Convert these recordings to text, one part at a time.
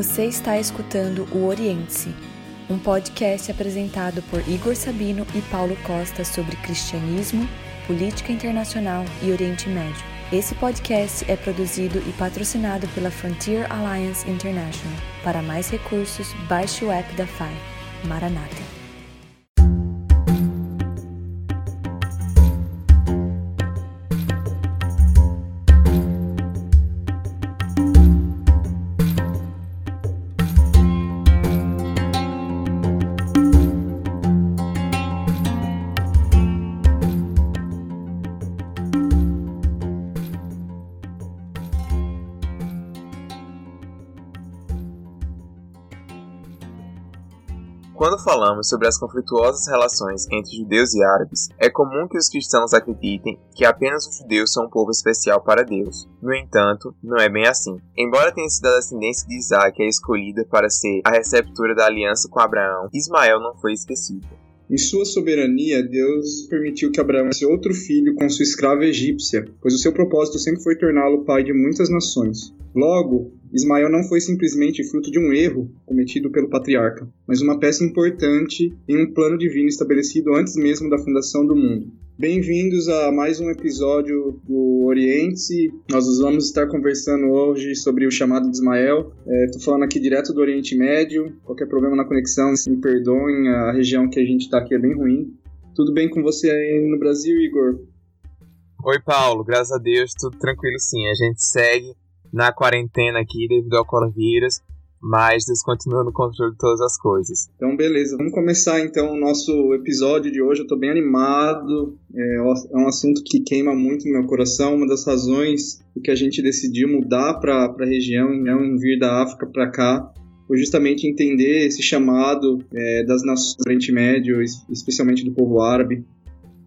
Você está escutando o Oriente-se, um podcast apresentado por Igor Sabino e Paulo Costa sobre cristianismo, política internacional e Oriente Médio. Esse podcast é produzido e patrocinado pela Frontier Alliance International. Para mais recursos, baixe o app da FAI. Maranata. Quando falamos sobre as conflituosas relações entre judeus e árabes, é comum que os cristãos acreditem que apenas os judeus são um povo especial para Deus. No entanto, não é bem assim. Embora tenha sido a descendência de Isaac a escolhida para ser a receptora da aliança com Abraão, Ismael não foi esquecido. Em sua soberania, Deus permitiu que Abraão tivesse outro filho com sua escrava egípcia, pois o seu propósito sempre foi torná-lo pai de muitas nações. Logo, Ismael não foi simplesmente fruto de um erro cometido pelo patriarca, mas uma peça importante em um plano divino estabelecido antes mesmo da fundação do mundo. Bem-vindos a mais um episódio do Oriente. Nós vamos estar conversando hoje sobre o chamado de Ismael. Estou é, falando aqui direto do Oriente Médio. Qualquer problema na conexão, me perdoem, a região que a gente está aqui é bem ruim. Tudo bem com você aí no Brasil, Igor? Oi, Paulo. Graças a Deus, tudo tranquilo sim. A gente segue na quarentena aqui devido ao coronavírus, mas Deus continua no controle de todas as coisas. Então, beleza. Vamos começar então o nosso episódio de hoje. Eu estou bem animado. É, é um assunto que queima muito no meu coração. Uma das razões que a gente decidiu mudar para a região, não vir da África para cá, foi justamente entender esse chamado é, das nações do Oriente Médio, especialmente do povo árabe,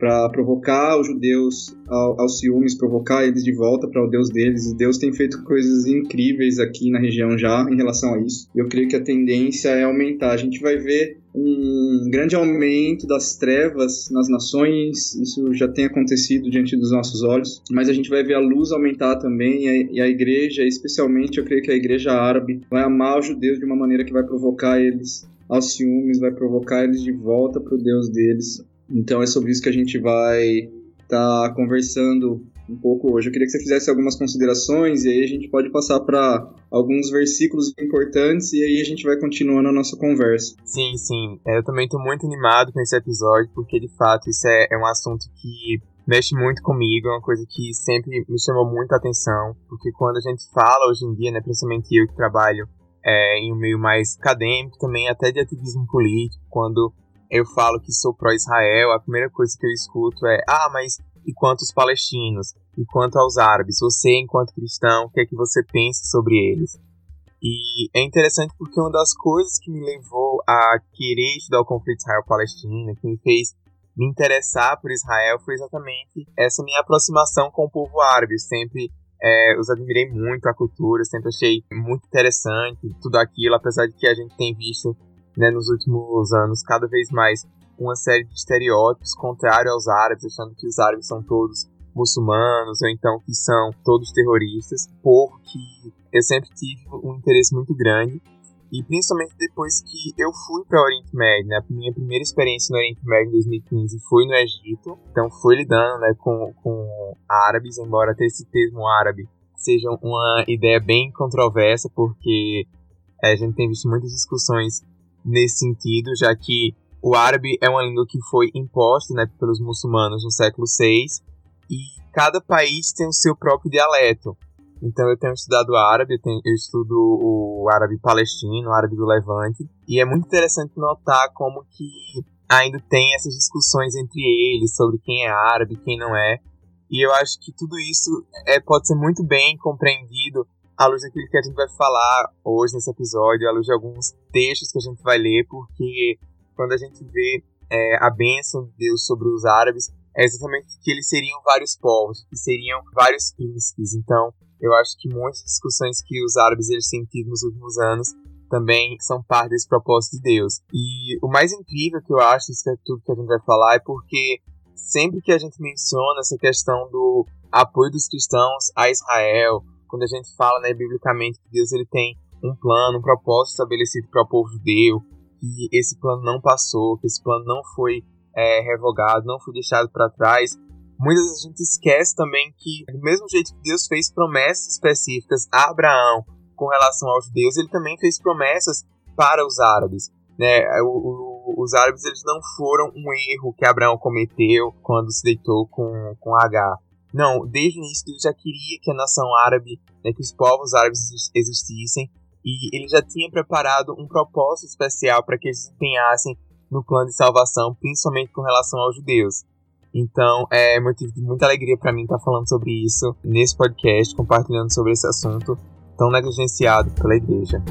para provocar os judeus ao, aos ciúmes, provocar eles de volta para o Deus deles. E Deus tem feito coisas incríveis aqui na região já em relação a isso. Eu creio que a tendência é aumentar. A gente vai ver um grande aumento das trevas nas nações, isso já tem acontecido diante dos nossos olhos, mas a gente vai ver a luz aumentar também, e a, igreja, especialmente eu creio que a igreja árabe, vai amar os judeus de uma maneira que vai provocar eles aos ciúmes, vai provocar eles de volta para o Deus deles. Então é sobre isso que a gente vai estar tá conversando um pouco hoje. Eu queria que você fizesse algumas considerações e aí a gente pode passar para alguns versículos importantes e aí a gente vai continuando a nossa conversa. Sim, sim. É, eu também estou muito animado com esse episódio porque de fato isso é, é um assunto que mexe muito comigo, é uma coisa que sempre me chamou muita atenção, porque quando a gente fala hoje em dia, né, principalmente eu que trabalho é, em um meio mais acadêmico, também até de ativismo político, quando eu falo que sou pró-Israel, a primeira coisa que eu escuto é: ah, mas e quanto aos palestinos? E quanto aos árabes? Você, enquanto cristão, o que é que você pensa sobre eles? E é interessante porque uma das coisas que me levou a querer estudar o conflito Israel-Palestina, que me fez me interessar por Israel, foi exatamente essa minha aproximação com o povo árabe. Sempre é, os admirei muito, a cultura, sempre achei muito interessante tudo aquilo, apesar de que a gente tem visto né, nos últimos anos cada vez mais uma série de estereótipos contrário aos árabes, achando que os árabes são todos muçulmanos ou então que são todos terroristas, povo que eu sempre tive um interesse muito grande e principalmente depois que eu fui para o Oriente Médio, né? A minha primeira experiência no Oriente Médio em 2015 foi no Egito, então fui lidando né, com, com árabes, embora até esse termo árabe seja uma ideia bem controversa, porque é, a gente tem visto muitas discussões nesse sentido, já que o árabe é uma língua que foi imposta né, pelos muçulmanos no século VI e cada país tem o seu próprio dialeto. Então eu tenho estudado árabe, eu, tenho, eu estudo o árabe palestino, o árabe do Levante, e é muito interessante notar como que ainda tem essas discussões entre eles sobre quem é árabe, quem não é. E eu acho que tudo isso é, pode ser muito bem compreendido à luz daquilo que a gente vai falar hoje nesse episódio, à luz de alguns textos que a gente vai ler, porque quando a gente vê é, a bênção de Deus sobre os árabes, é exatamente que eles seriam vários povos, que seriam vários príncipes. Então, eu acho que muitas discussões que os árabes eles têm tido nos últimos anos também são parte desse propósito de Deus. E o mais incrível que eu acho, isso é tudo que a gente vai falar, é porque sempre que a gente menciona essa questão do apoio dos cristãos a Israel, quando a gente fala, né, biblicamente, que Deus ele tem um plano, um propósito estabelecido para o povo judeu, que esse plano não passou, que esse plano não foi é, revogado, não foi deixado para trás. Muitas vezes a gente esquece também que, do mesmo jeito que Deus fez promessas específicas a Abraão com relação aos judeus, ele também fez promessas para os árabes. Né? O, o, os árabes eles não foram um erro que Abraão cometeu quando se deitou com, com H. Não, desde o início Deus já queria que a nação árabe, né, que os povos árabes existissem, e ele já tinha preparado um propósito especial para que eles empenhassem no plano de salvação, principalmente com relação aos judeus. Então, é motivo de muita alegria para mim estar tá falando sobre isso nesse podcast, compartilhando sobre esse assunto tão negligenciado pela igreja.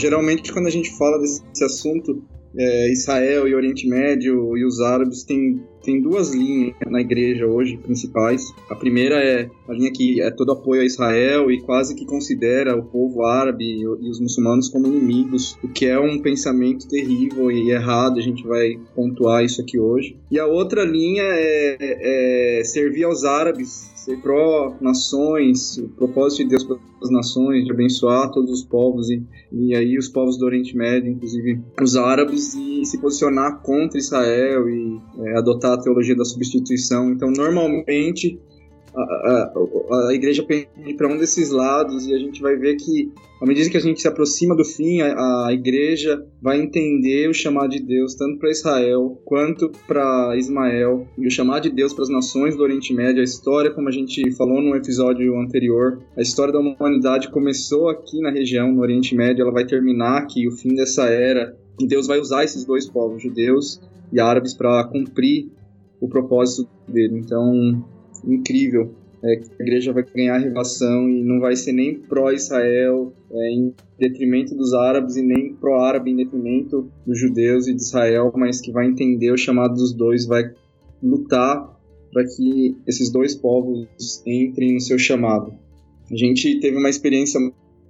Geralmente, quando a gente fala desse assunto, é, Israel e Oriente Médio e os árabes têm, tem duas linhas na igreja hoje principais. A primeira é a linha que é todo apoio a Israel e quase que considera o povo árabe e, os muçulmanos como inimigos, o que é um pensamento terrível e errado. A gente vai pontuar isso aqui hoje. E a outra linha é, é servir aos árabes pró-nações, o propósito de Deus para as nações, de abençoar todos os povos, e, e aí os povos do Oriente Médio, inclusive os árabes, e se posicionar contra Israel e é, adotar a teologia da substituição. Então, normalmente, a, a, a igreja pende para um desses lados e a gente vai ver que à medida que a gente se aproxima do fim, a, a igreja vai entender o chamado de Deus tanto para Israel quanto para Ismael e o chamado de Deus para as nações do Oriente Médio. A história, como a gente falou no episódio anterior, a história da humanidade começou aqui na região, no Oriente Médio, ela vai terminar aqui, o fim dessa era. E Deus vai usar esses dois povos, judeus e árabes, para cumprir o propósito dele. Então, incrível é, que a igreja vai ganhar revelação e não vai ser nem pró-Israel é, em detrimento dos árabes e nem pró-árabe em detrimento dos judeus e de Israel, mas que vai entender o chamado dos dois, vai lutar para que esses dois povos entrem no seu chamado. A gente teve uma experiência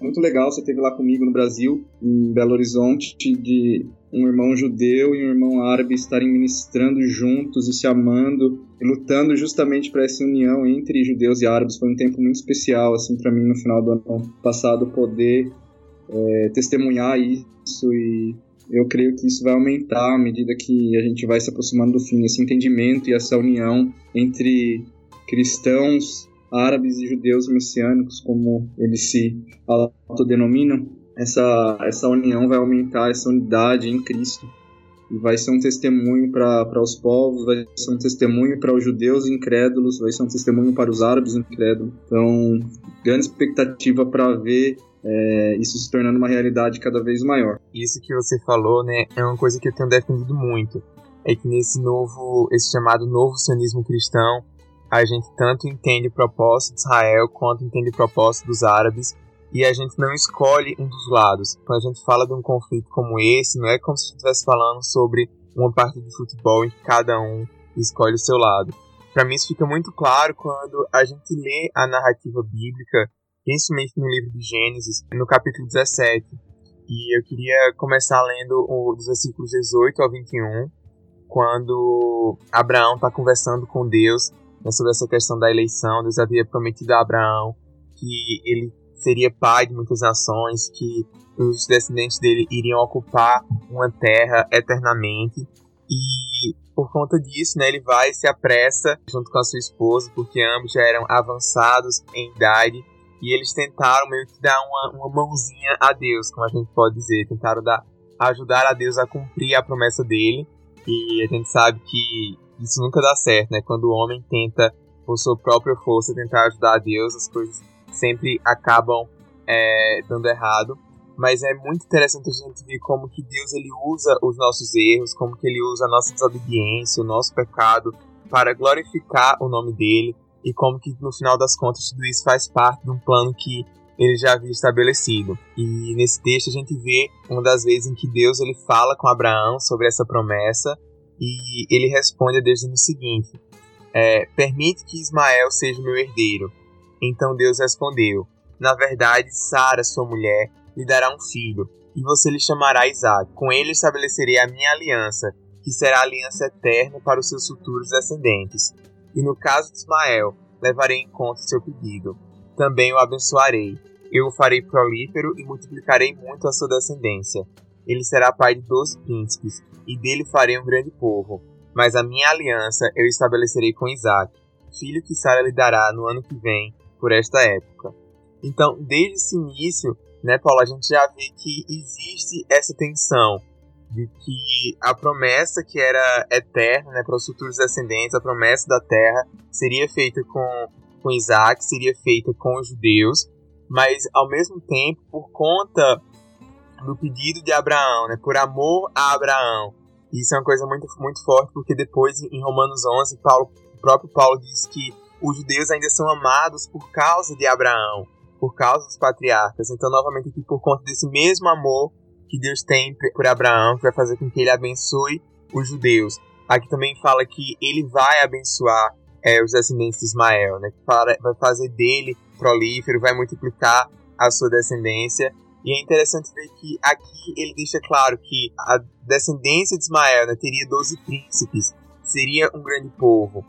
muito legal, você teve lá comigo no Brasil, em Belo Horizonte, de um irmão judeu e um irmão árabe estarem ministrando juntos e se amando e lutando justamente para essa união entre judeus e árabes. Foi um tempo muito especial, assim, para mim no final do ano passado poder é, testemunhar isso e eu creio que isso vai aumentar à medida que a gente vai se aproximando do fim, esse entendimento e essa união entre cristãos, árabes e judeus messiânicos, como eles se autodenominam, essa, essa união vai aumentar, essa unidade em Cristo. E vai ser um testemunho para os povos, vai ser um testemunho para os judeus incrédulos, vai ser um testemunho para os árabes incrédulos. Então, grande expectativa para ver é, isso se tornando uma realidade cada vez maior. Isso que você falou, né, é uma coisa que eu tenho defendido muito. É que nesse novo, esse chamado novo sionismo cristão, a gente tanto entende o propósito de Israel quanto entende o propósito dos árabes e a gente não escolhe um dos lados. Quando a gente fala de um conflito como esse, não é como se estivesse falando sobre uma partida de futebol em que cada um escolhe o seu lado. Para mim isso fica muito claro quando a gente lê a narrativa bíblica, principalmente no livro de Gênesis, no capítulo 17. E eu queria começar lendo os versículos 18 ao 21, quando Abraão está conversando com Deus né, sobre essa questão da eleição. Deus havia prometido a Abraão que ele seria pai de muitas nações, que os descendentes dele iriam ocupar uma terra eternamente. E por conta disso, né, ele vai e se apressa junto com a sua esposa, porque ambos já eram avançados em idade. E eles tentaram meio que dar uma, uma mãozinha a Deus, como a gente pode dizer. Tentaram dar, ajudar a Deus a cumprir a promessa dele. E a gente sabe que isso nunca dá certo, né? Quando o homem tenta, por sua própria força, tentar ajudar a Deus, as coisas sempre acabam é, dando errado. Mas é muito interessante a gente ver como que Deus ele usa os nossos erros, como que ele usa a nossa desobediência, o nosso pecado para glorificar o nome dele e como que no final das contas tudo isso faz parte de um plano que ele já havia estabelecido. E nesse texto a gente vê uma das vezes em que Deus ele fala com Abraão sobre essa promessa e ele responde a Deus no seguinte: é, Permite que Ismael seja meu herdeiro. Então Deus respondeu: Na verdade, Sara, sua mulher, lhe dará um filho, e você lhe chamará Isaac. Com ele estabelecerei a minha aliança, que será a aliança eterna para os seus futuros descendentes. E no caso de Ismael, levarei em conta seu pedido. Também o abençoarei. Eu o farei prolífero e multiplicarei muito a sua descendência. Ele será pai de doze príncipes, e dele farei um grande povo. Mas a minha aliança eu estabelecerei com Isaac, filho que Sara lhe dará no ano que vem, por esta época. Então, desde esse início, né, Paulo, a gente já vê que existe essa tensão de que a promessa que era eterna né, para os futuros descendentes, a promessa da terra, seria feita com, com Isaac, seria feita com os judeus, mas ao mesmo tempo, por conta do pedido de Abraão, né, por amor a Abraão, isso é uma coisa muito, muito forte, porque depois em Romanos 11, Paulo, o próprio Paulo diz que os judeus ainda são amados por causa de Abraão, por causa dos patriarcas. Então, novamente, aqui por conta desse mesmo amor que Deus tem por Abraão, que vai fazer com que ele abençoe os judeus. Aqui também fala que ele vai abençoar é, os descendentes de Ismael, né? Fala, vai fazer dele prolífero, vai multiplicar a sua descendência. E é interessante ver que aqui ele deixa claro que a descendência de Ismael né, teria 12 príncipes, seria um grande povo.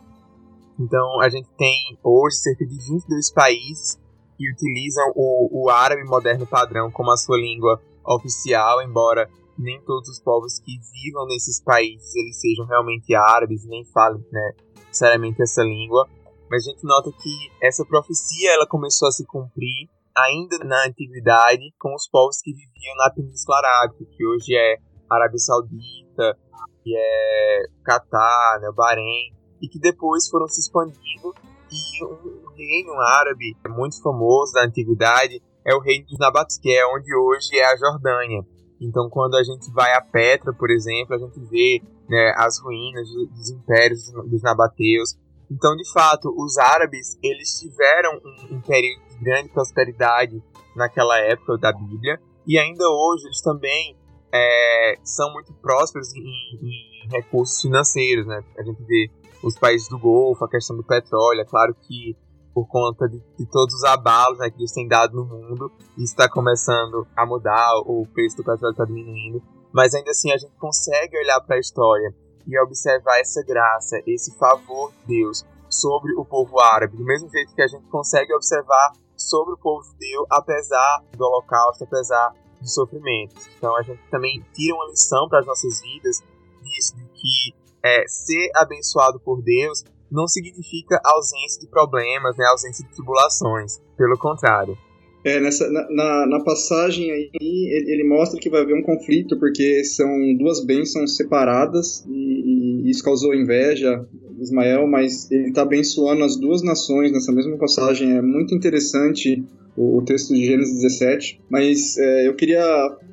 Então a gente tem hoje cerca de 22 países que utilizam o, o árabe moderno padrão como a sua língua oficial, embora nem todos os povos que vivam nesses países eles sejam realmente árabes nem falem né, necessariamente essa língua. Mas a gente nota que essa profecia ela começou a se cumprir ainda na antiguidade com os povos que viviam na Península Arábica, que hoje é Arábia Saudita, que é Catar, né, Bahrein, e que depois foram se expandindo e um reino árabe muito famoso da antiguidade é o reino dos Nabateus, que é onde hoje é a Jordânia. Então, quando a gente vai a Petra, por exemplo, a gente vê né, as ruínas dos impérios dos Nabateus. Então, de fato, os árabes eles tiveram um, um período grande prosperidade naquela época da Bíblia e ainda hoje eles também é, são muito prósperos em, em, recursos financeiros, né? A gente vê os países do Golfo, a questão do petróleo, é claro que por conta de, de, todos os abalos né, que eles têm dado no mundo. Está começando a mudar, o preço do petróleo está diminuindo. Mas ainda assim a gente consegue olhar para a história e observar essa graça, esse favor de Deus sobre o povo árabe, do mesmo jeito que a gente consegue observar sobre o povo judeu, apesar do holocausto, apesar dos sofrimentos. Então a gente também tira uma lição para as nossas vidas disso, de que é, ser abençoado por Deus não significa ausência de problemas, né, ausência de tribulações. Pelo contrário. É, nessa, na, na passagem aí, ele, ele, mostra que vai haver um conflito, porque são duas bênçãos separadas, e, e isso causou inveja Ismael, mas ele está abençoando as duas nações nessa mesma passagem. É muito interessante o, o texto de Gênesis 17, mas é, eu queria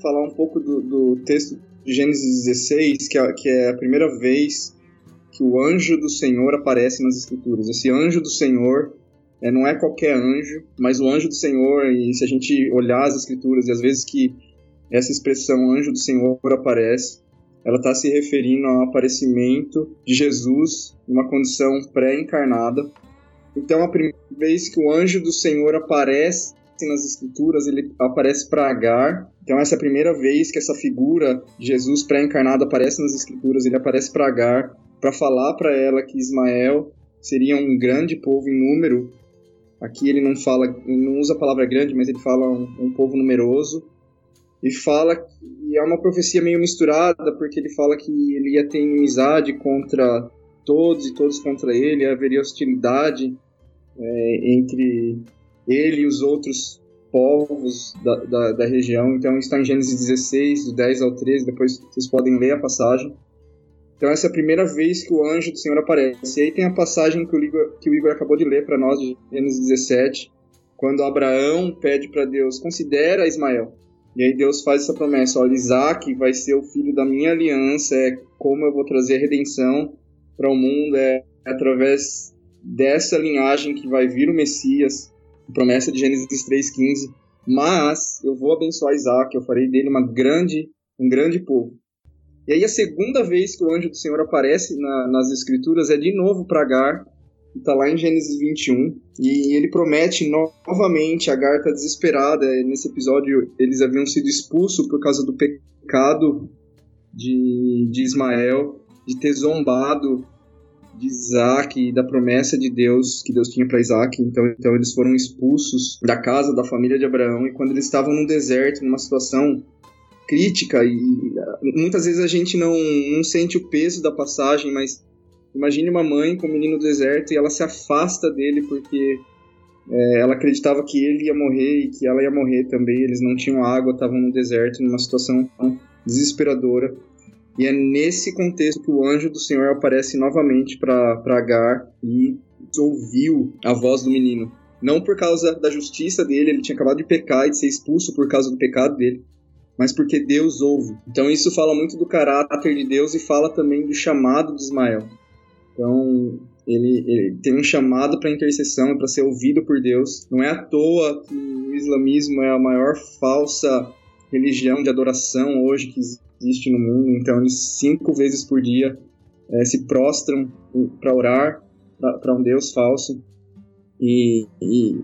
falar um pouco do, do texto de Gênesis 16, que é, que é a primeira vez que o anjo do Senhor aparece nas Escrituras. Esse anjo do Senhor é, não é qualquer anjo, mas o anjo do Senhor, e se a gente olhar as Escrituras, e às vezes que essa expressão anjo do Senhor aparece, ela está se referindo ao aparecimento de Jesus em uma condição pré-encarnada. Então, a primeira vez que o anjo do Senhor aparece nas Escrituras, ele aparece para Agar. Então, essa é a primeira vez que essa figura de Jesus pré-encarnado aparece nas Escrituras. Ele aparece para Agar para falar para ela que Ismael seria um grande povo em número. Aqui ele não fala, não usa a palavra grande, mas ele fala um, um povo numeroso. E fala que é uma profecia meio misturada, porque ele fala que ele ia ter inimizade contra todos e todos contra ele, haveria hostilidade é, entre ele e os outros povos da, da, da, região. Então está em Gênesis 16, do 10 ao 13, depois vocês podem ler a passagem. Então essa é a primeira vez que o anjo do Senhor aparece. E aí tem a passagem que o Igor, que o Igor acabou de ler para nós, de Gênesis 17, quando Abraão pede para Deus, considera Ismael. E aí Deus faz essa promessa, olha, Isaac vai ser o filho da minha aliança, é como eu vou trazer a redenção para o mundo, é através dessa linhagem que vai vir o Messias, promessa de Gênesis 3,15. Mas eu vou abençoar Isaac, eu farei dele uma grande, um grande povo. E aí a segunda vez que o anjo do Senhor aparece na, nas escrituras é de novo para Agar, está lá em Gênesis 21, e ele promete novamente, Agar está desesperada, nesse episódio eles haviam sido expulsos por causa do pecado de, de Ismael, de ter zombado de Isaac e da promessa de Deus que Deus tinha para Isaac. Então, então eles foram expulsos da casa da família de Abraão e quando eles estavam no deserto, numa situação crítica e muitas vezes a gente não, não sente o peso da passagem, mas imagine uma mãe com um menino no deserto e ela se afasta dele porque é, ela acreditava que ele ia morrer e que ela ia morrer também. Eles não tinham água, estavam no deserto, numa situação desesperadora. E é nesse contexto que o anjo do Senhor aparece novamente para Agar e ouviu a voz do menino. Não por causa da justiça dele, ele tinha acabado de pecar e de ser expulso por causa do pecado dele, mas porque Deus ouve. Então isso fala muito do caráter de Deus e fala também do chamado de Ismael. Então ele, ele tem um chamado para intercessão, para ser ouvido por Deus. Não é à toa que o islamismo é a maior falsa religião de adoração hoje que existe no mundo. Então, eles cinco vezes por dia é, se prostram para orar para um Deus falso. E, e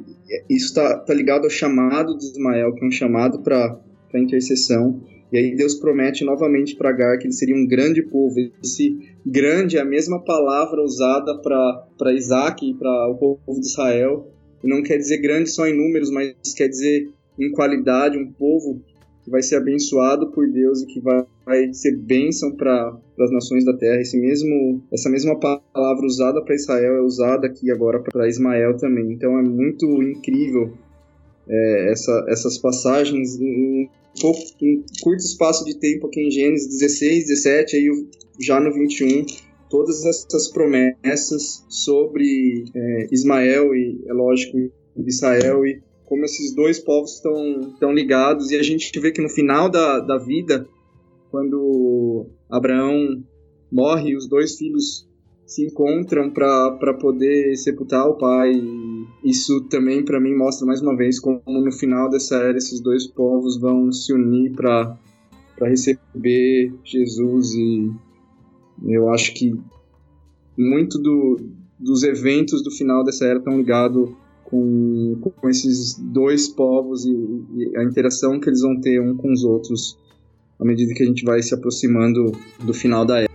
isso está tá ligado ao chamado de Ismael, que é um chamado para intercessão. E aí Deus promete novamente para Agar que ele seria um grande povo. Esse grande é a mesma palavra usada para Isaac e para o povo de Israel. E não quer dizer grande só em números, mas quer dizer em qualidade, um povo que vai ser abençoado por Deus e que vai, vai ser bênção para as nações da terra. Esse mesmo, essa mesma palavra usada para Israel é usada aqui agora para Ismael também. Então é muito incrível é, essa, essas passagens em, pouco, em curto espaço de tempo aqui em Gênesis 16, 17, aí já no 21 todas essas promessas sobre é, Ismael e, é lógico, Israel e como esses dois povos estão tão ligados, e a gente vê que no final da, da vida, quando Abraão morre, os dois filhos se encontram para poder sepultar o pai. Isso também, para mim, mostra mais uma vez como no final dessa era esses dois povos vão se unir para receber Jesus. E eu acho que muito do, dos eventos do final dessa era estão ligados com, com esses dois povos e, e, a interação que eles vão ter um com os outros à medida que a gente vai se aproximando do final da era.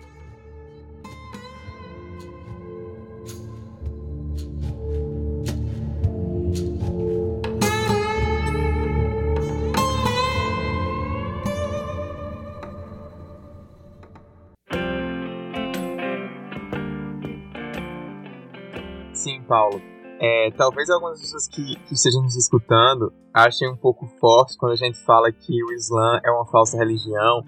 Paulo. É, talvez algumas pessoas que, que estejam nos escutando achem um pouco forte quando a gente fala que o Islã é uma falsa religião,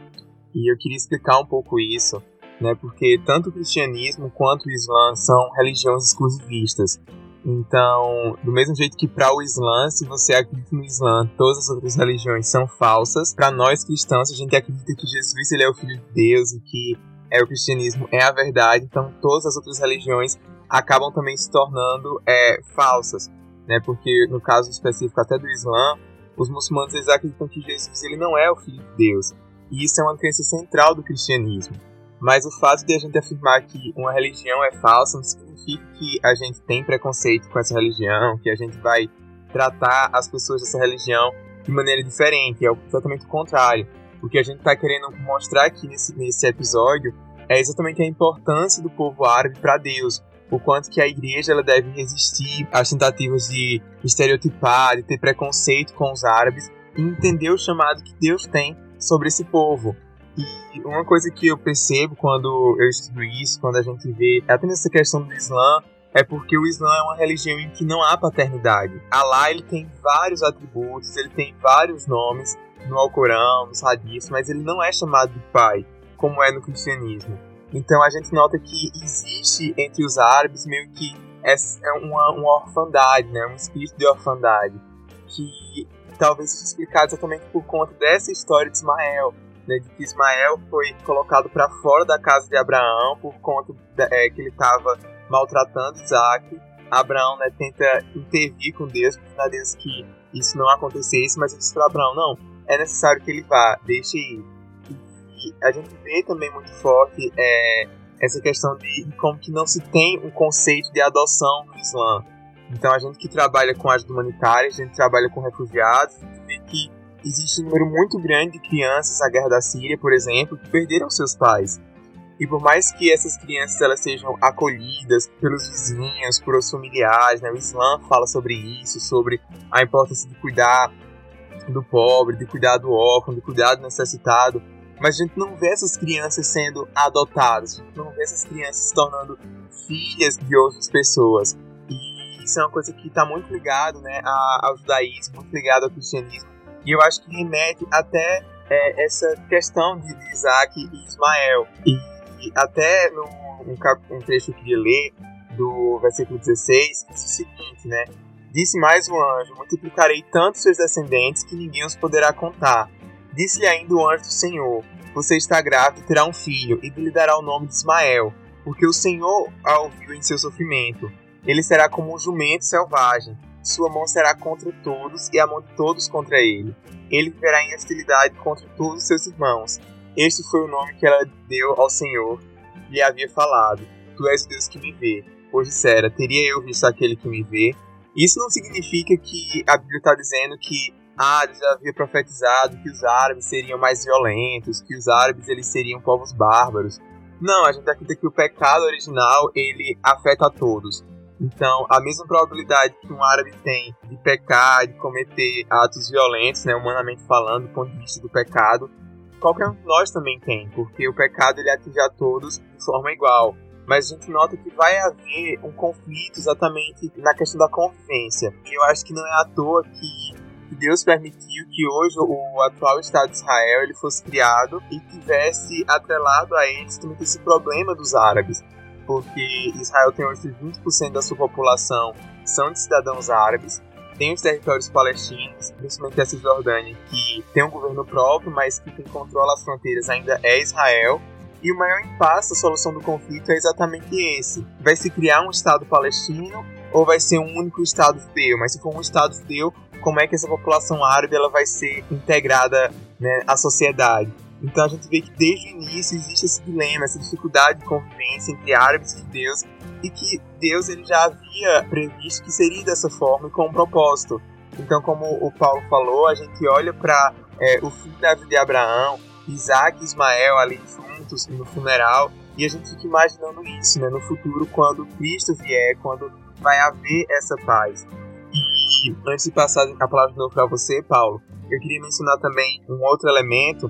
e eu queria explicar um pouco isso, né, porque tanto o cristianismo quanto o Islã são religiões exclusivistas. Então, do mesmo jeito que para o Islã, se você acredita no Islã, todas as outras religiões são falsas, para nós cristãos, a gente acredita que Jesus ele é o Filho de Deus e que é o cristianismo é a verdade, então todas as outras religiões acabam também se tornando é, falsas, né? Porque no caso específico até do Islã, os muçulmanos eles acreditam que Jesus ele não é o Filho de Deus, e isso é uma crença central do cristianismo. Mas o fato de a gente afirmar que uma religião é falsa não significa que a gente tem preconceito com essa religião, que a gente vai tratar as pessoas dessa religião de maneira diferente, é exatamente o contrário. O que a gente está querendo mostrar aqui nesse, nesse episódio é exatamente a importância do povo árabe para Deus, o quanto que a igreja ela deve resistir às tentativas de estereotipar, de ter preconceito com os árabes e entender o chamado que Deus tem sobre esse povo. E uma coisa que eu percebo quando eu estudo isso, quando a gente vê até nessa questão do Islã, é porque o Islã é uma religião em que não há paternidade. Allah ele tem vários atributos, ele tem vários nomes no Alcorão, nos hadiths, mas ele não é chamado de pai, como é no cristianismo. Então a gente nota que existe entre os árabes meio que é, uma, uma orfandade, né? Um espírito de orfandade que talvez seja explicado exatamente por conta dessa história de Ismael, né, de que Ismael foi colocado para fora da casa de Abraão por conta de, é, que ele estava maltratando Isaac. Abraão né, tenta intervir com Deus, para Deus que isso não acontecesse, mas ele diz para Abraão: não, é necessário que ele vá, deixe ir. E a gente vê também muito forte é, essa questão de como que não se tem um conceito de adoção no Islã. Então a gente que trabalha com ajuda humanitária, a gente trabalha com refugiados, a gente vê que existe um número muito grande de crianças na guerra da Síria, por exemplo, que perderam seus pais. E por mais que essas crianças elas sejam acolhidas pelos vizinhos, por os familiares, né, o Islã fala sobre isso, sobre a importância de cuidar do pobre, de cuidar do órfão, de cuidar do necessitado, mas a gente não vê essas crianças sendo adotadas, a gente não vê essas crianças se tornando filhas de outras pessoas. E isso é uma coisa que está muito ligado né, ao judaísmo, muito ligado ao cristianismo. E eu acho que remete até é, essa questão de Isaac e Ismael. E, e até no, um, um trecho que eu queria ler, do versículo 16, diz o seguinte, né? Disse mais um anjo: Multiplicarei tanto seus descendentes que ninguém os poderá contar. Disse-lhe ainda o anjo do Senhor: Você está e terá um filho, e lhe dará o nome de Ismael, porque o Senhor a ouviu em seu sofrimento. Ele será como um jumento selvagem. Sua mão será contra todos e a mão de todos contra ele. Ele viverá em hostilidade contra todos os seus irmãos. Este foi o nome que ela deu ao Senhor lhe havia falado: Tu és Deus que me vê. Pois dissera: Teria eu visto aquele que me vê? Isso não significa que a Bíblia está dizendo que ah, já havia profetizado que os árabes seriam mais violentos, que os árabes eles seriam povos bárbaros. Não, a gente acredita que o pecado original ele afeta a todos. Então, a mesma probabilidade que um árabe tem de pecar, de cometer atos violentos, né, humanamente falando, do ponto de vista do pecado, qualquer um de nós também tem, porque o pecado ele atinge a todos de forma igual mas a gente nota que vai haver um conflito exatamente na questão da convivência. E eu acho que não é à toa que Deus permitiu que hoje o atual Estado de Israel ele fosse criado e tivesse atrelado a eles também esse problema dos árabes. Porque Israel tem hoje 20% da sua população são de cidadãos árabes, tem os territórios palestinos, principalmente a Cisjordânia, que tem um governo próprio, mas que quem controla as fronteiras ainda é Israel. E o maior impasse da solução do conflito é exatamente esse. Vai se criar um Estado palestino ou vai ser um único Estado judeu? Mas se for um Estado judeu, como é que essa população árabe ela vai ser integrada né, à sociedade? Então a gente vê que desde o início existe esse dilema, essa dificuldade de convivência entre árabes e judeus e que Deus ele já havia previsto que seria dessa forma e com um propósito. Então, como o Paulo falou, a gente olha para é, o fim da vida de Abraão, Isaac e Ismael ali juntos no funeral, e a gente fica imaginando isso, né, no futuro, quando Cristo vier, quando vai haver essa paz. Antes de passar a palavra de novo para você, Paulo, eu queria mencionar também um outro elemento,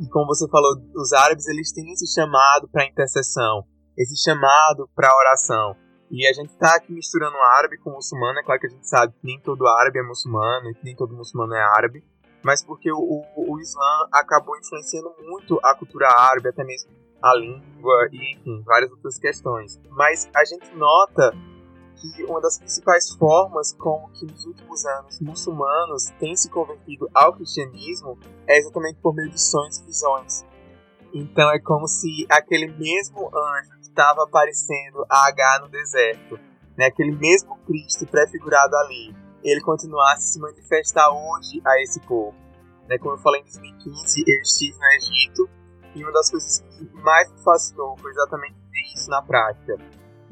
e como você falou, os árabes eles têm esse chamado para intercessão, esse chamado para oração. E a gente está aqui misturando árabe com muçulmano, é claro que a gente sabe que nem todo árabe é muçulmano e que nem todo muçulmano é árabe, mas porque o, o, o Islã acabou influenciando muito a cultura árabe, até mesmo a língua e, enfim, várias outras questões. Mas a gente nota que uma das principais formas como que nos últimos anos muçulmanos têm se convertido ao cristianismo é exatamente por meio de sonhos e visões. Então é como se aquele mesmo anjo que estava aparecendo a H no deserto, né, aquele mesmo Cristo prefigurado ali, ele continuasse a se manifestar hoje a esse povo. Né, como eu falei em 2015, eu estive no Egito e uma das coisas que mais me fascinou foi exatamente ver isso na prática.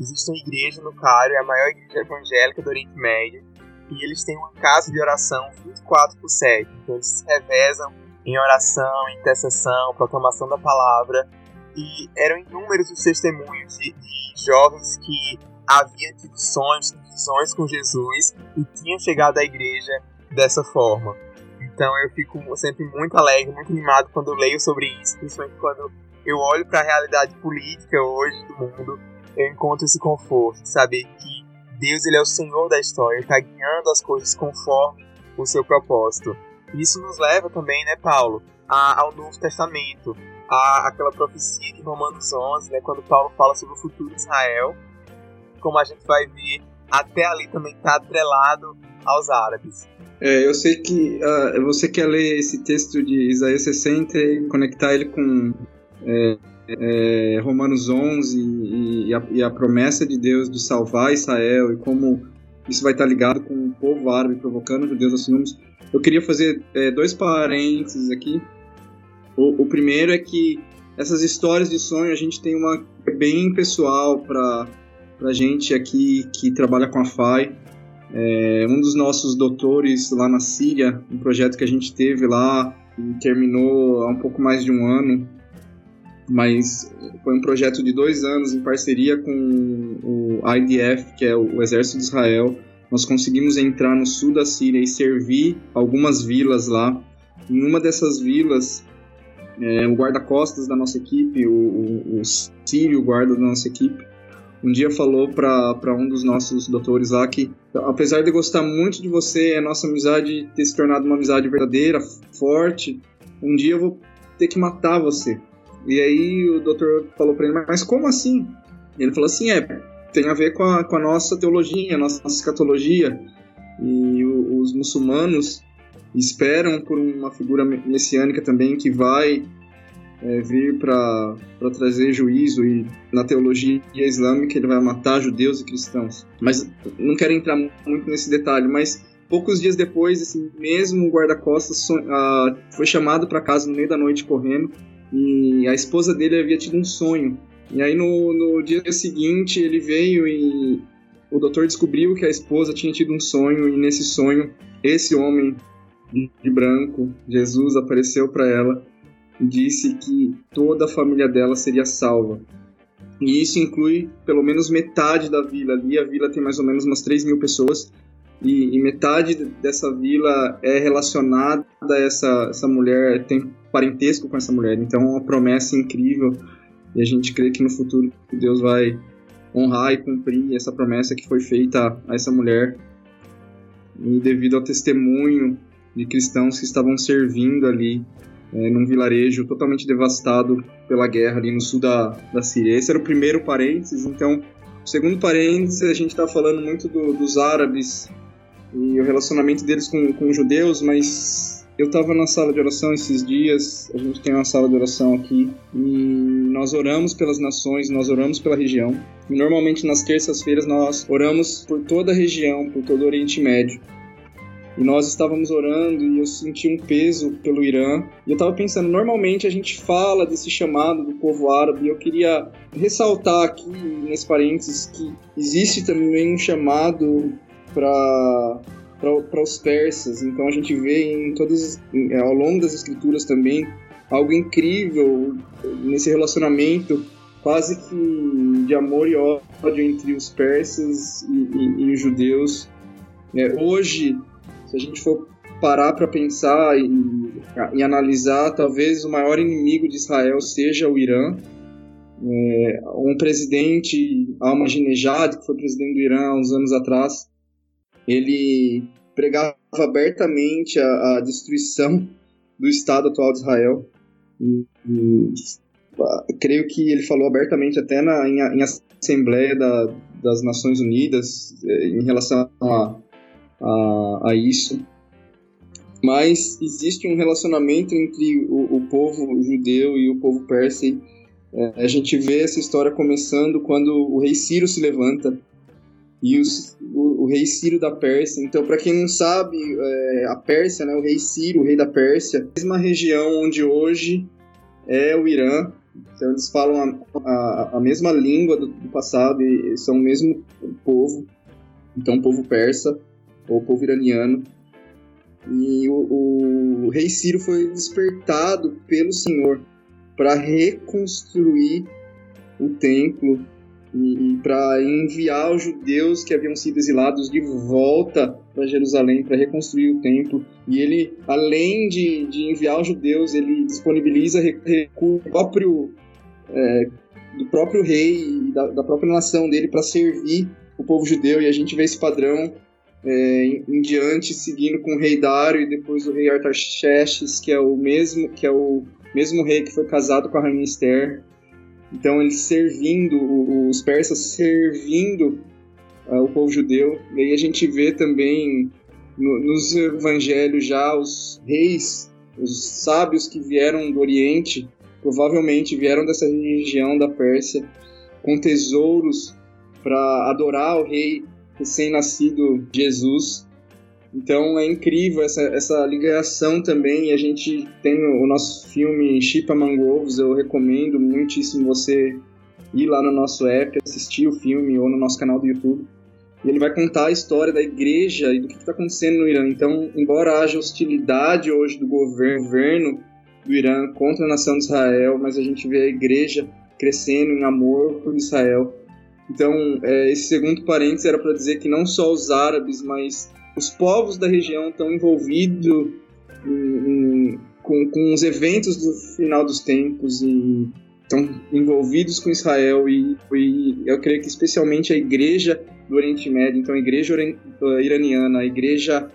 Existe uma igreja no Cairo, é a maior igreja evangélica do Oriente Médio, e eles têm uma casa de oração 24 por 7. Então eles se revezam em oração, em intercessão, proclamação da palavra. E eram inúmeros os testemunhos de, de jovens que haviam tido sonhos, visões com Jesus e tinham chegado à igreja dessa forma. Então eu fico sempre muito alegre, muito animado quando eu leio sobre isso, principalmente quando eu olho para a realidade política hoje do mundo, eu encontro esse conforto saber que Deus ele é o Senhor da história, ele está guiando as coisas conforme o seu propósito. Isso nos leva também, né, Paulo, a, ao Novo Testamento, a aquela profecia de Romanos 11, né, quando Paulo fala sobre o futuro de Israel, como a gente vai ver, até ali também está atrelado aos árabes. É, eu sei que uh, você quer ler esse texto de Isaías 60 e conectar ele com é, é, Romanos 11 e, e, a, e, a, promessa de Deus de salvar Israel e como isso vai estar ligado com o povo árabe provocando os judeus a números. Eu queria fazer é, dois parênteses aqui. O, o, primeiro é que essas histórias de sonho a gente tem uma bem pessoal para a gente aqui que trabalha com a FAI. É, um dos nossos doutores lá na Síria, um projeto que a gente teve lá e terminou há um pouco mais de um ano, mas foi um projeto de dois anos em parceria com o IDF, que é o Exército de Israel. Nós conseguimos entrar no sul da Síria e servir algumas vilas lá. Em uma dessas vilas, é, o guarda-costas da nossa equipe, o, o, o sírio guarda da nossa equipe, um dia falou para um dos nossos doutores lá que, apesar de gostar muito de você, a nossa amizade ter se tornado uma amizade verdadeira, forte, um dia eu vou ter que matar você. E aí o doutor falou para ele, mas como assim? E ele falou assim, é, tem a ver com a, com a nossa teologia, a nossa, nossa escatologia. E o, os muçulmanos esperam por uma figura messiânica também que vai é, vir para trazer juízo e na teologia islâmica ele vai matar judeus e cristãos. Mas não quero entrar muito nesse detalhe, mas poucos dias depois esse mesmo guarda-costas uh, foi chamado para casa no meio da noite correndo e a esposa dele havia tido um sonho. E aí no, no dia seguinte ele veio e o doutor descobriu que a esposa tinha tido um sonho e nesse sonho esse homem de branco, Jesus, apareceu para ela disse que toda a família dela seria salva. E isso inclui pelo menos metade da vila ali. A vila tem mais ou menos umas 3 mil pessoas. E, e metade dessa vila é relacionada a essa, essa mulher, tem parentesco com essa mulher. Então é uma promessa incrível. E a gente crê que no futuro Deus vai honrar e cumprir essa promessa que foi feita a essa mulher. E devido ao testemunho de cristãos que estavam servindo ali é, num vilarejo totalmente devastado pela guerra ali no sul da, da Síria. Esse era o primeiro parênteses, então, segundo parênteses, a gente está falando muito do, dos árabes e o relacionamento deles com, com os judeus, mas eu estava na sala de oração esses dias, a gente tem uma sala de oração aqui, e nós oramos pelas nações, nós oramos pela região. E normalmente nas terças-feiras nós oramos por toda a região, por todo o Oriente Médio. E nós estávamos orando e eu senti um peso pelo Irã. E eu estava pensando, normalmente a gente fala desse chamado do povo árabe, e eu queria ressaltar aqui, nesse parênteses, que existe também um chamado para para os persas. Então a gente vê em todas ao longo das escrituras também algo incrível nesse relacionamento quase que de amor e ódio entre os persas e, e, e os judeus. É, hoje se a gente for parar para pensar e, e, analisar, talvez o maior inimigo de Israel seja o Irã. É, um presidente, Ahmadinejad, que foi presidente do Irã há uns anos atrás, ele pregava abertamente a, a destruição do Estado atual de Israel. E, e, creio que ele falou abertamente até na, em, em Assembleia da, das Nações Unidas é, em relação a a, a isso. Mas existe um relacionamento entre o, o povo judeu e o povo persa. É, a gente vê essa história começando quando o rei Ciro se levanta e os, o, o, rei Ciro da Pérsia. Então, para quem não sabe, é, a Pérsia, né, o rei Ciro, o rei da Pérsia, a mesma região onde hoje é o Irã. Então, eles falam a, a, a mesma língua do, do, passado e são o mesmo povo. Então, o povo persa o povo iraniano. E o, o rei Ciro foi despertado pelo Senhor para reconstruir o templo para enviar os judeus que haviam sido exilados de volta para Jerusalém para reconstruir o templo. E ele, além de, de enviar os judeus, ele disponibiliza recursos próprio, é, do próprio rei e da, da própria nação dele para servir o povo judeu. E a gente vê esse padrão é, em, diante, seguindo com o rei Dário e depois o rei Artaxerxes, que é o mesmo que é o mesmo rei que foi casado com a rainha Esther. Então eles servindo, os persas servindo uh, o povo judeu. E aí a gente vê também no, nos evangelhos já os reis, os sábios que vieram do Oriente, provavelmente vieram dessa região da Pérsia, com tesouros para adorar o rei recém-nascido Jesus. Então é incrível essa, essa ligação também. A gente tem o, nosso filme Chipa Mangovos, eu recomendo muitíssimo você ir lá no nosso app, assistir o filme ou no nosso canal do YouTube. E ele vai contar a história da igreja e do que está acontecendo no Irã. Então, embora haja hostilidade hoje do governo do Irã contra a nação de Israel, mas a gente vê a igreja crescendo em amor por Israel. Então, é, esse segundo parênteses era para dizer que não só os árabes, mas os povos da região estão envolvidos com, com os eventos do final dos tempos e estão envolvidos com Israel e, e, eu creio que especialmente a igreja do Oriente Médio, então a igreja eh, iraniana, a igreja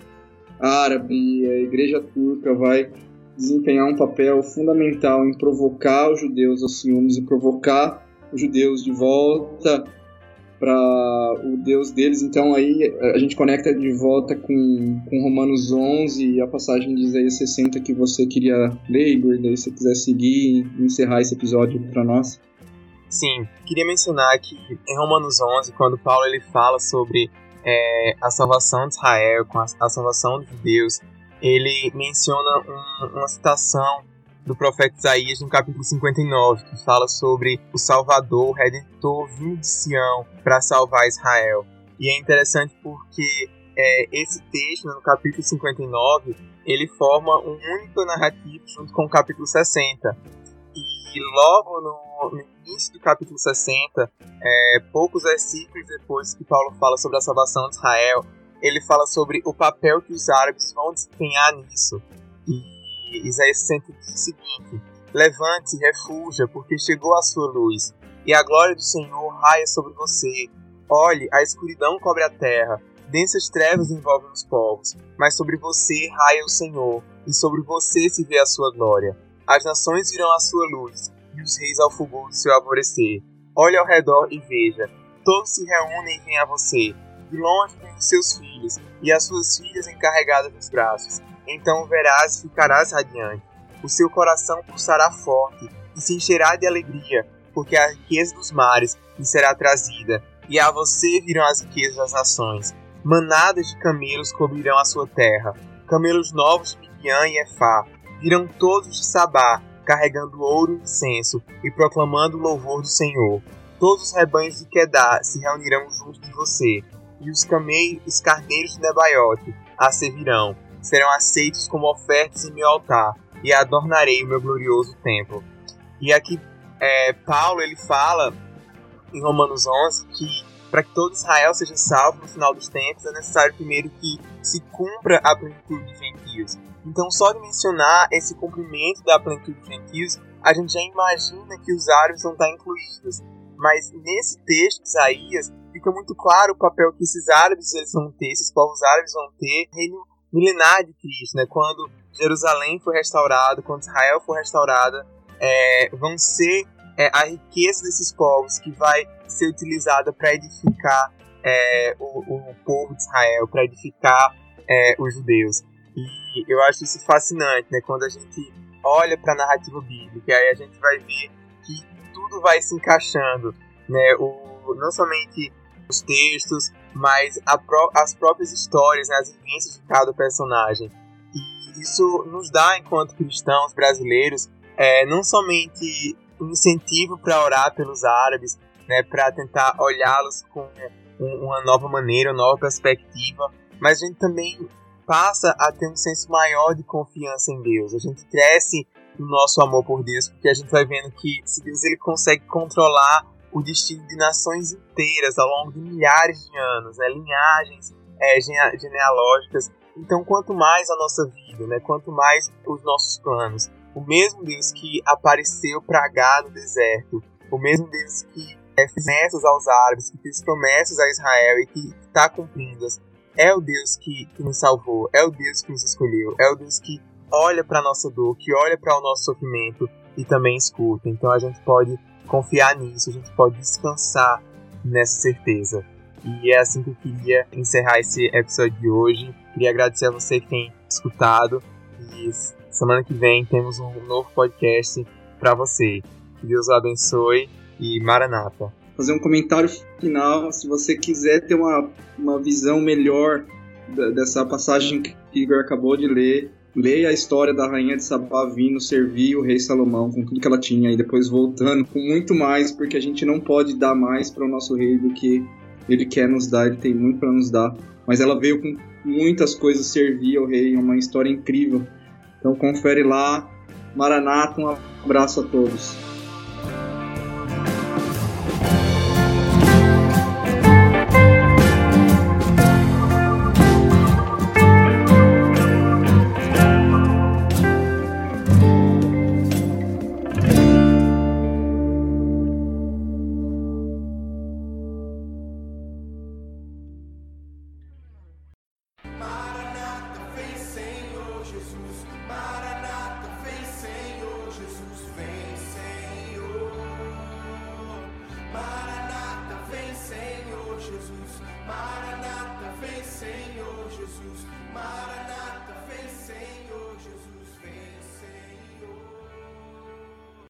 árabe, a igreja turca vai desempenhar um papel fundamental em provocar os judeus aos ciúmes e provocar os judeus de volta para o Deus deles. Então aí a gente conecta de volta com, com Romanos 11 e a passagem de Isaías 60 que você queria ler, Igor, daí se quiser seguir e encerrar esse episódio para nós. Sim, queria mencionar que em Romanos 11, quando Paulo ele fala sobre é, a salvação de Israel, com a, a salvação dos judeus, ele menciona um, uma citação do profeta Isaías no capítulo 59, que fala sobre o Salvador, o Redentor vindo de Sião para salvar Israel. E é interessante porque é, esse texto, né, no capítulo 59, ele forma um único narrativo junto com o capítulo 60. E logo no, no início do capítulo 60, é, poucos versículos depois que Paulo fala sobre a salvação de Israel, ele fala sobre o papel que os árabes vão desempenhar nisso. E Isaías 60 diz o seguinte: Levante-se, refuja, porque chegou a sua luz, e a glória do Senhor raia sobre você. Olhe, a escuridão cobre a terra, densas trevas envolvem os povos, mas sobre você raia o Senhor, e sobre você se vê a sua glória. As nações virão à sua luz, e os reis ao fulgor do seu alvorecer. Olhe ao redor e veja, todos se reúnem e vêm a você. De longe vêm os seus filhos, e as suas filhas encarregadas nos braços então verás e ficarás radiante. O seu coração pulsará forte e se encherá de alegria, porque a riqueza dos mares lhe será trazida, e a você virão as riquezas das nações. Manadas de camelos cobrirão a sua terra, camelos novos de Midian e Efá. Virão todos de Sabá, carregando ouro e incenso, e proclamando o louvor do Senhor. Todos os rebanhos de Quedá se reunirão junto de você, e os camelos, carneiros de Nebaiote a servirão serão aceitos como ofertas em meu altar, e adornarei o meu glorioso templo. E aqui é, Paulo ele fala em Romanos 11 que para que todo Israel seja salvo no final dos tempos é necessário primeiro que se cumpra a plenitude dos gentios. Então, só de mencionar esse cumprimento da plenitude dos gentios, a gente já imagina que os árabes vão estar incluídos. Mas nesse texto de Isaías, fica muito claro o papel que esses árabes eles vão ter, esses povos árabes vão ter, reino milenar de Cristo, né? Quando Jerusalém for restaurado, quando Israel for restaurada, é, vão ser é, a riqueza desses povos que vai ser utilizada para edificar é, o, o, povo de Israel, para edificar é, os judeus. E eu acho isso fascinante, né? Quando a gente olha para a narrativa bíblica, aí a gente vai ver que tudo vai se encaixando, né? O, não somente os textos, mas pró as próprias histórias, né, as vivências de cada personagem. E isso nos dá, enquanto cristãos brasileiros, é, não somente um incentivo para orar pelos árabes, né, para tentar olhá-los com uma nova maneira, uma nova perspectiva, mas a gente também passa a ter um senso maior de confiança em Deus. A gente cresce no nosso amor por Deus, porque a gente vai vendo que se Deus ele consegue controlar o destino de nações inteiras ao longo de milhares de anos, né? linhagens é, genealógicas. Então, quanto mais a nossa vida, né? quanto mais os nossos planos, o mesmo Deus que apareceu para H no deserto, o mesmo Deus que é, fez promessas aos árabes, que fez promessas a Israel e que está cumprindo-as, é o Deus que, que nos salvou, é o Deus que nos escolheu, é o Deus que olha para a nossa dor, que olha para o nosso sofrimento e também escuta. Então a gente pode confiar nisso, a gente pode descansar nessa certeza. E é assim que eu queria encerrar esse episódio de hoje. Queria agradecer a você que tem escutado. E semana que vem temos um novo podcast para você. Que Deus o abençoe e Maranata. Fazer um comentário final. Se você quiser ter uma, uma visão melhor dessa passagem que Igor acabou de ler, leia a história da rainha de Sabá vindo servir o rei Salomão com tudo que ela tinha e depois voltando com muito mais, porque a gente não pode dar mais para o nosso rei do que ele quer nos dar, ele tem muito para nos dar. Mas ela veio com muitas coisas servir ao rei, é uma história incrível. Então confere lá. Maranata, um abraço a todos.